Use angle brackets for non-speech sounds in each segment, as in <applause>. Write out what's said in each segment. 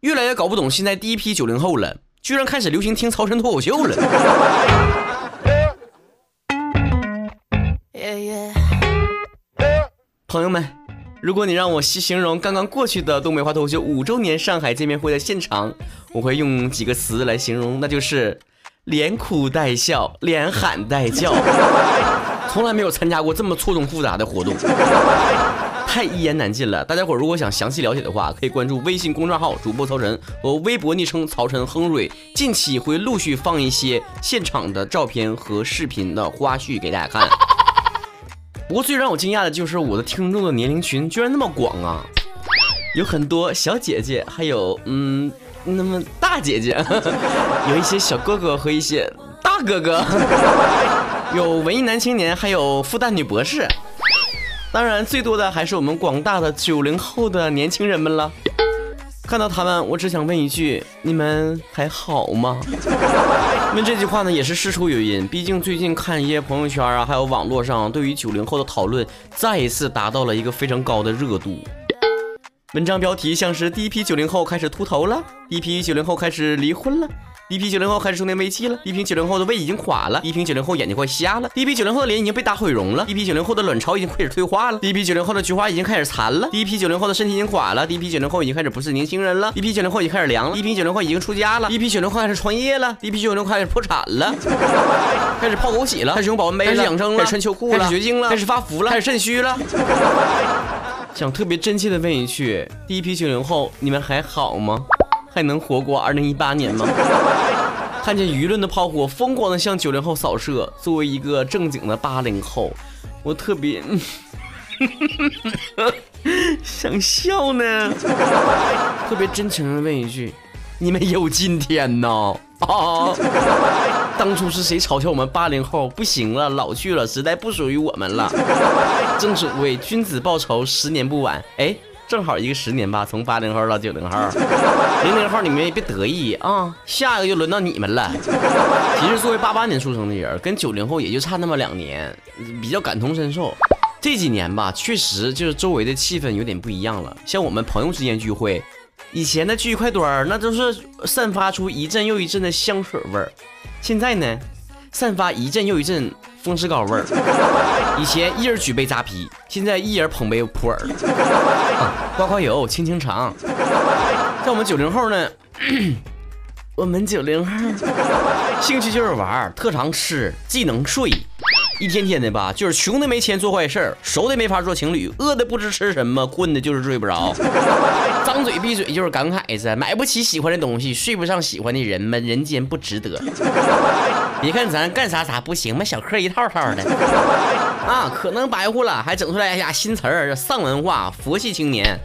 越来越搞不懂现在第一批九零后了，居然开始流行听曹晨脱口秀了。朋友们，如果你让我形容刚刚过去的东北话脱口秀五周年上海见面会的现场，我会用几个词来形容，那就是连哭带笑，连喊带叫。从来没有参加过这么错综复杂的活动，太一言难尽了。大家伙如果想详细了解的话，可以关注微信公众号主播曹晨和微博昵称曹晨亨瑞，近期会陆续放一些现场的照片和视频的花絮给大家看。不过最让我惊讶的就是我的听众的年龄群居然那么广啊，有很多小姐姐，还有嗯那么大姐姐，<laughs> 有一些小哥哥和一些大哥哥。<laughs> 有文艺男青年，还有复旦女博士，当然最多的还是我们广大的九零后的年轻人们了。看到他们，我只想问一句：你们还好吗？问这句话呢，也是事出有因。毕竟最近看一些朋友圈啊，还有网络上对于九零后的讨论，再一次达到了一个非常高的热度。文章标题像是第一批九零后开始秃头了，第一批九零后开始离婚了。第一批九零后开始中年危机了，第一批九零后的胃已经垮了，第一批九零后眼睛快瞎了，第一批九零后的脸已经被打毁容了，第一批九零后的卵巢已经开始退化了，第一批九零后的菊花已经开始残了，第一批九零后的身体已经垮了，第一批九零后已经开始不是年轻人了，一批九零后已经开始凉了，一批九零后已经出家了，一批九零后开始创业了，一批九零后开始破产了，开始泡枸杞了，开始用保温杯了，开始养生了，开始穿秋裤了，开始绝经了，开始发福了，开始肾虚了。想特别真切的问一句：第一批九零后，你们还好吗？还能活过二零一八年吗？<laughs> 看见舆论的炮火疯狂的向九零后扫射，作为一个正经的八零后，我特别 <laughs> 想笑呢。特别真诚的问一句：你们有今天呢？啊！当初是谁嘲笑我们八零后不行了，老去了，时代不属于我们了？正所谓君子报仇，十年不晚。哎。正好一个十年吧，从八零后到九零后，<laughs> 零零后你们也别得意啊，下一个就轮到你们了。其实作为八八年出生的人，跟九零后也就差那么两年，比较感同身受。这几年吧，确实就是周围的气氛有点不一样了。像我们朋友之间聚会，以前的聚一块堆儿，那都是散发出一阵又一阵的香水味儿，现在呢，散发一阵又一阵。风湿膏味儿，以前一人举杯扎啤，现在一人捧杯普洱。刮刮油，清清肠。像我们九零后呢，<clears throat> 我们九零后兴趣就是玩，特长吃，技能睡。一天天的吧，就是穷的没钱做坏事儿，熟的没法做情侣，饿的不知吃什么，困的就是睡不着，张嘴闭嘴就是感慨子，买不起喜欢的东西，睡不上喜欢的人们，人间不值得。别看咱干啥啥不行嘛，小课一套套的啊，可能白活了，还整出来呀新词儿，丧文化，佛系青年，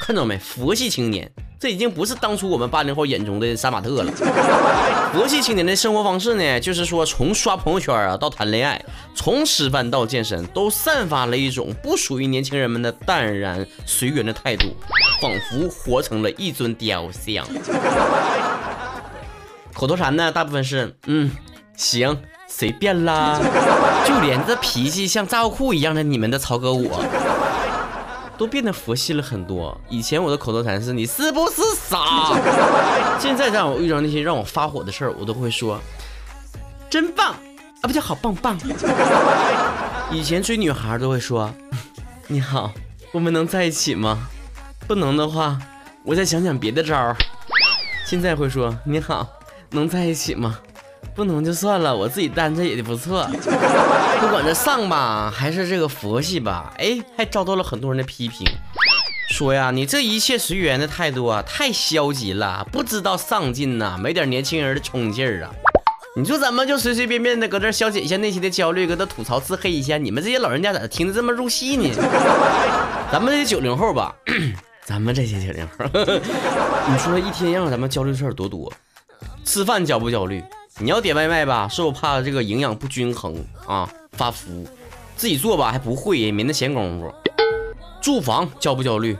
看到没？佛系青年。这已经不是当初我们八零后眼中的杀马特了。<laughs> 佛系青年的生活方式呢，就是说从刷朋友圈啊到谈恋爱，从吃饭到健身，都散发了一种不属于年轻人们的淡然随缘的态度，仿佛活成了一尊雕像。<laughs> 口头禅呢，大部分是嗯，行，随便啦。<laughs> 就连这脾气像炸药库一样的你们的曹哥我。都变得佛系了很多。以前我的口头禅是“你是不是傻”，<laughs> 现在让我遇到那些让我发火的事儿，我都会说“真棒啊，不叫好棒棒”。以前追女孩都会说“你好，我们能在一起吗？不能的话，我再想想别的招儿。”现在会说“你好，能在一起吗？”不能就算了，我自己单着也不错。不管是丧吧，还是这个佛系吧，哎，还遭到了很多人的批评，说呀，你这一切随缘的态度啊，太消极了，不知道上进呐，没点年轻人的冲劲儿啊。你说咱们就随随便便的搁这消解一下内心的焦虑，搁这吐槽自黑一下，你们这些老人家咋听着这么入戏呢？<laughs> 咱们这些九零后吧，<clears throat> 咱们这些九零后，<laughs> 你说一天让咱们焦虑事儿多多，吃饭焦不焦虑？你要点外卖吧，是我怕这个营养不均衡啊，发福。自己做吧还不会，也没那闲工夫。住房焦不焦虑？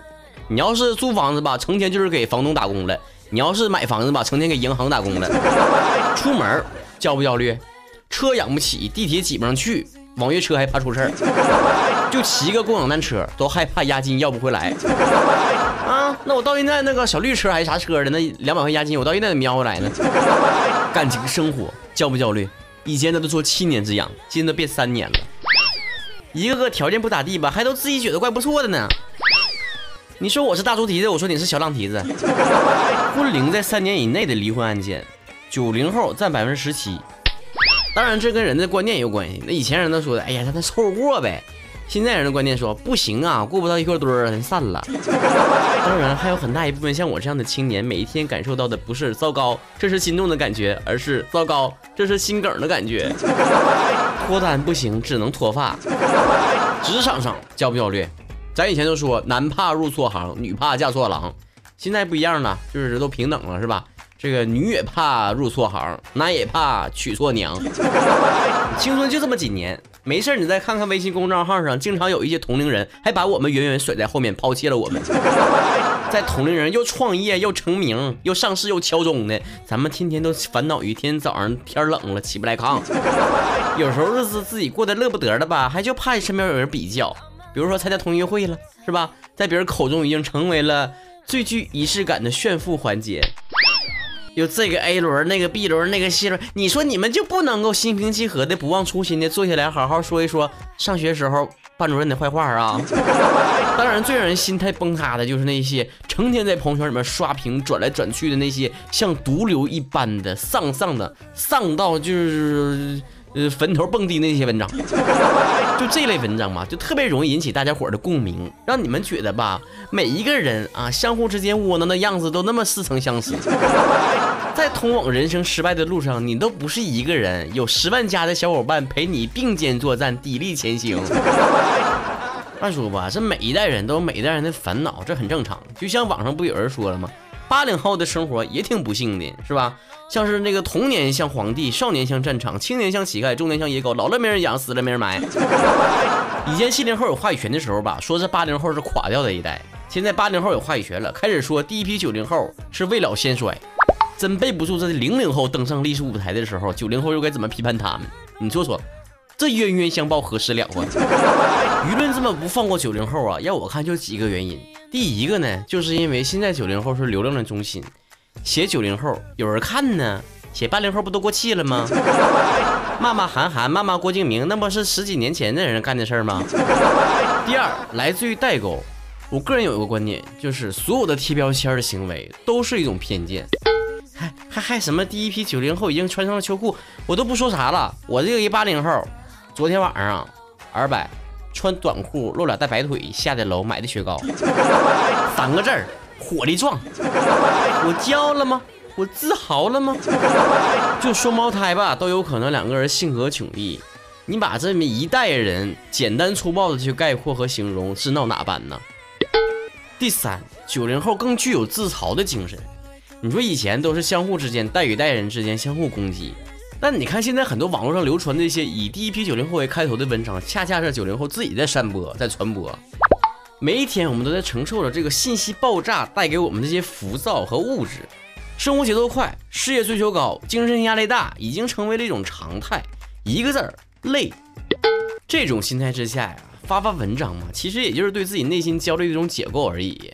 你要是租房子吧，成天就是给房东打工了；你要是买房子吧，成天给银行打工了。<laughs> 出门焦不焦虑？车养不起，地铁挤不上去，网约车还怕出事儿，就骑个共享单车都害怕押金要不回来。啊，那我到现在那个小绿车还是啥车的，那两百块押金我到现在都瞄回来呢。感情生活焦不焦虑？以前他都说七年之痒，现在变三年了。一个个条件不咋地吧，还都自己觉得怪不错的呢。你说我是大猪蹄子，我说你是小浪蹄子。婚龄在三年以内的离婚案件，九零后占百分之十七。当然，这跟人的观念也有关系。那以前人都说的，哎呀，让他凑合过呗。现在人的观念说，不行啊，过不到一块堆儿，咱散了。<laughs> 当然，还有很大一部分像我这样的青年，每一天感受到的不是糟糕，这是心动的感觉，而是糟糕，这是心梗的感觉。<laughs> 脱单不行，只能脱发。职场上焦不焦虑？咱以前都说男怕入错行，女怕嫁错郎，现在不一样了，就是都平等了，是吧？这个女也怕入错行，男也怕娶错娘。<laughs> 青春就这么几年，没事你再看看微信公众号上，经常有一些同龄人还把我们远远甩在后面，抛弃了我们。<laughs> 在同龄人又创业又成名又上市又敲钟的，咱们天天都烦恼于天天早上天冷了起不来炕。<laughs> 有时候日子自己过得乐不得的吧，还就怕身边有人比较。比如说参加同学会了，是吧？在别人口中已经成为了最具仪式感的炫富环节。有这个 A 轮，那个 B 轮，那个 C 轮，你说你们就不能够心平气和的、不忘初心的坐下来好好说一说上学时候班主任的坏话啊？<laughs> 当然，最让人心态崩塌的就是那些成天在朋友圈里面刷屏、转来转去的那些像毒瘤一般的丧丧的、丧到就是呃坟头蹦迪那些文章。就这类文章嘛，就特别容易引起大家伙的共鸣，让你们觉得吧，每一个人啊，相互之间窝囊的样子都那么似曾相识。<laughs> 在通往人生失败的路上，你都不是一个人，有十万加的小伙伴陪你并肩作战，砥砺前行。<laughs> 按说吧，这每一代人都有每一代人的烦恼，这很正常。就像网上不有人说了吗？八零后的生活也挺不幸的，是吧？像是那个童年像皇帝，少年像战场，青年像乞丐，中年像野狗，老了没人养，死了没人埋。<laughs> 以前七零后有话语权的时候吧，说是八零后是垮掉的一代。现在八零后有话语权了，开始说第一批九零后是未老先衰。真背不住这零零后登上历史舞台的时候，九零后又该怎么批判他们？你说说，这冤冤相报何时了啊？<laughs> 舆论这么不放过九零后啊？要我看就几个原因。第一个呢，就是因为现在九零后是流量的中心，写九零后有人看呢，写八零后不都过气了吗？<laughs> 骂骂韩寒，骂骂郭敬明，那不是十几年前的人干的事儿吗？第二，来自于代沟。我个人有一个观点，就是所有的贴标签的行为都是一种偏见。还还还什么第一批九零后已经穿上了秋裤，我都不说啥了。我这个一八零后，昨天晚上二百穿短裤露俩大白腿下的楼买的雪糕，三个字儿火力壮。我骄傲了吗？我自豪了吗？就双胞胎吧，都有可能两个人性格迥异。你把这么一代人简单粗暴的去概括和形容，是闹哪般呢？第三，九零后更具有自嘲的精神。你说以前都是相互之间代与代人之间相互攻击，但你看现在很多网络上流传的一些以第一批九零后为开头的文章，恰恰是九零后自己在散播、在传播。每一天我们都在承受着这个信息爆炸带给我们这些浮躁和物质，生活节奏快，事业追求高，精神压力大，已经成为了一种常态。一个字儿累。这种心态之下呀，发发文章嘛，其实也就是对自己内心焦虑的一种解构而已。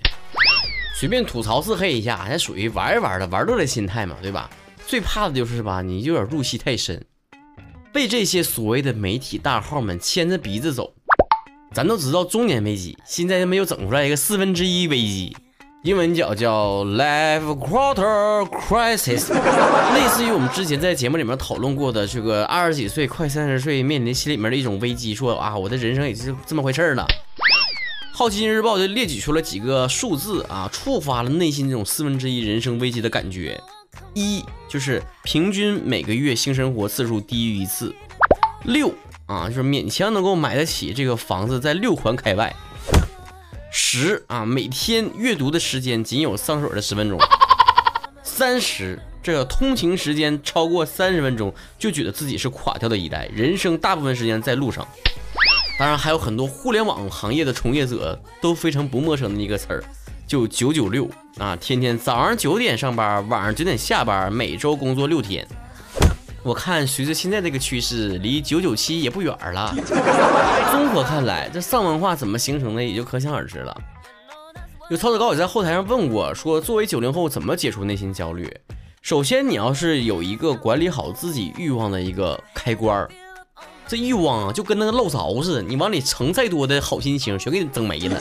随便吐槽自黑一下，还属于玩一玩的玩乐的心态嘛，对吧？最怕的就是吧，你有点入戏太深，被这些所谓的媒体大号们牵着鼻子走。咱都知道中年危机，现在他们又整出来一个四分之一危机，英文叫叫 life quarter crisis，<laughs> 类似于我们之前在节目里面讨论过的这个二十几岁快三十岁面临心里面的一种危机，说啊，我的人生也是这么回事儿了。好奇心日报就列举出了几个数字啊，触发了内心这种四分之一人生危机的感觉。一就是平均每个月性生活次数低于一次。六啊，就是勉强能够买得起这个房子在六环开外。十啊，每天阅读的时间仅有上水的十分钟。三十，这个通勤时间超过三十分钟就觉得自己是垮掉的一代，人生大部分时间在路上。当然，还有很多互联网行业的从业者都非常不陌生的一个词儿，就九九六啊，天天早上九点上班，晚上九点下班，每周工作六天。我看随着现在这个趋势，离九九七也不远了。<laughs> 综合看来，这丧文化怎么形成的，也就可想而知了。有曹子高也在后台上问过，说作为九零后怎么解除内心焦虑？首先，你要是有一个管理好自己欲望的一个开关儿，这欲望啊就跟那个漏勺似的，你往里盛再多的好心情，全给你整没了。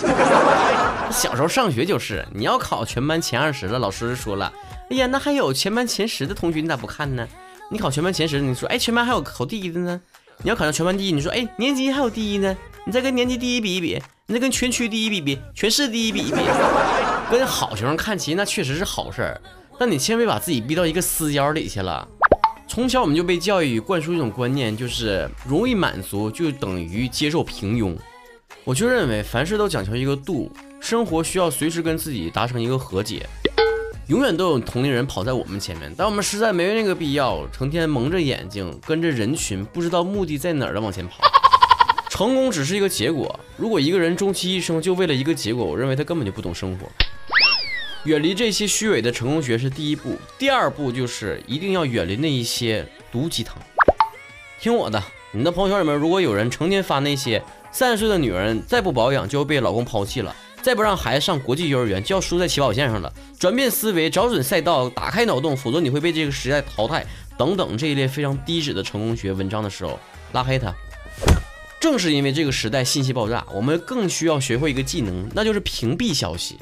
<laughs> 小时候上学就是，你要考全班前二十了，老师说了，哎呀，那还有全班前十的同学，你咋不看呢？你考全班前十，你说，哎，全班还有考第一的呢？你要考上全班第一，你说，哎，年级还有第一呢？你再跟年级第一比一比，你再跟全区第一比一比，全市第一比一比，跟好学生看齐，那确实是好事儿。但你千万别把自己逼到一个死角里去了。从小我们就被教育灌输一种观念，就是容易满足就等于接受平庸。我就认为凡事都讲求一个度，生活需要随时跟自己达成一个和解。永远都有同龄人跑在我们前面，但我们实在没那个必要，成天蒙着眼睛跟着人群，不知道目的在哪儿的往前跑。<laughs> 成功只是一个结果，如果一个人终其一生就为了一个结果，我认为他根本就不懂生活。远离这些虚伪的成功学是第一步，第二步就是一定要远离那一些毒鸡汤。听我的，你的朋友圈里面如果有人成天发那些三十岁的女人再不保养就要被老公抛弃了，再不让孩子上国际幼儿园就要输在起跑线上了，转变思维，找准赛道，打开脑洞，否则你会被这个时代淘汰等等这一类非常低质的成功学文章的时候，拉黑他。正是因为这个时代信息爆炸，我们更需要学会一个技能，那就是屏蔽消息。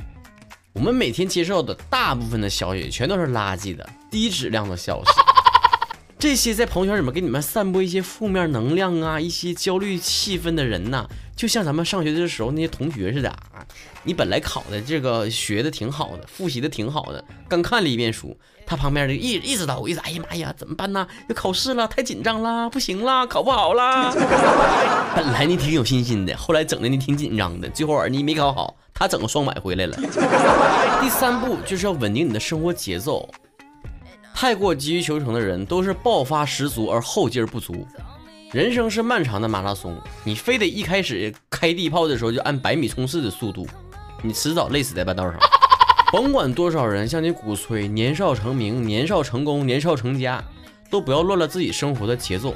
我们每天接受的大部分的消息全都是垃圾的、低质量的消息。<laughs> 这些在朋友圈里面给你们散播一些负面能量啊、一些焦虑气氛的人呐，就像咱们上学的时候那些同学似的。你本来考的这个学的挺好的，复习的挺好的，刚看了一遍书，他旁边就一一直叨，一直哎呀妈呀，怎么办呢？要考试了，太紧张了，不行了，考不好了。本来你挺有信心的，后来整的你挺紧张的，最后你没考好。他整个双百回来了。第三步就是要稳定你的生活节奏。太过急于求成的人都是爆发十足而后劲儿不足。人生是漫长的马拉松，你非得一开始开地炮的时候就按百米冲刺的速度，你迟早累死在半道上。甭管多少人向你鼓吹年少成名、年少成功、年少成家，都不要乱了自己生活的节奏。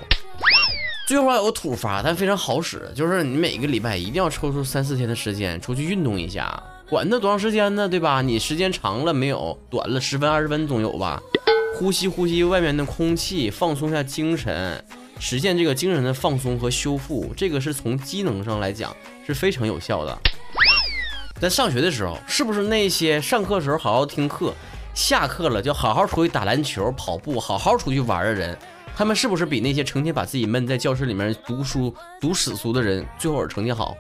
最后还有个土法，但非常好使，就是你每个礼拜一定要抽出三四天的时间出去运动一下，管它多长时间呢，对吧？你时间长了没有，短了十分二十分总有吧？呼吸呼吸外面的空气，放松下精神，实现这个精神的放松和修复，这个是从机能上来讲是非常有效的。在上学的时候，是不是那些上课时候好好听课，下课了就好好出去打篮球、跑步，好好出去玩的人？他们是不是比那些成天把自己闷在教室里面读书、读死书的人最后成绩好？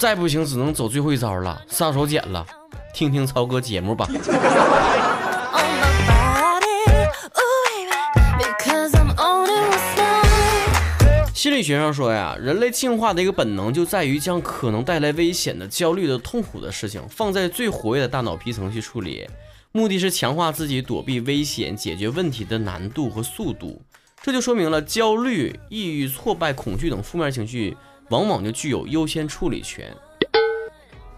再不行，只能走最后一招了，杀手锏了。听听曹哥节目吧。心理学上说呀，人类进化的一个本能就在于将可能带来危险的、焦虑的、痛苦的事情放在最活跃的大脑皮层去处理。目的是强化自己躲避危险、解决问题的难度和速度，这就说明了焦虑、抑郁、挫败、恐惧等负面情绪往往就具有优先处理权。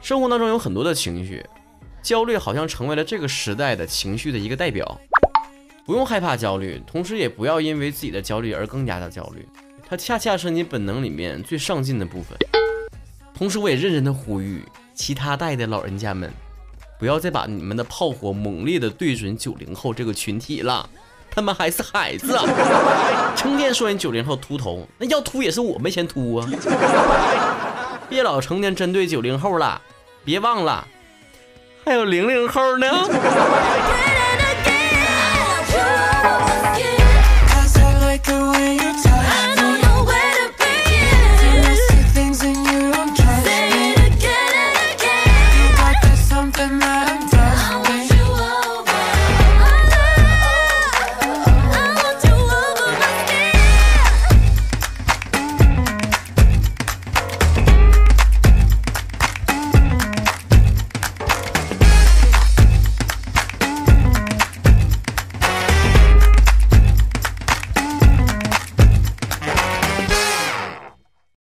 生活当中有很多的情绪，焦虑好像成为了这个时代的情绪的一个代表。不用害怕焦虑，同时也不要因为自己的焦虑而更加的焦虑，它恰恰是你本能里面最上进的部分。同时，我也认真的呼吁其他代的老人家们。不要再把你们的炮火猛烈的对准九零后这个群体了，他们还是孩子啊！<laughs> 成天说人九零后秃头，那要秃也是我没钱秃啊！别老成天针对九零后了，别忘了还有零零后呢。<laughs>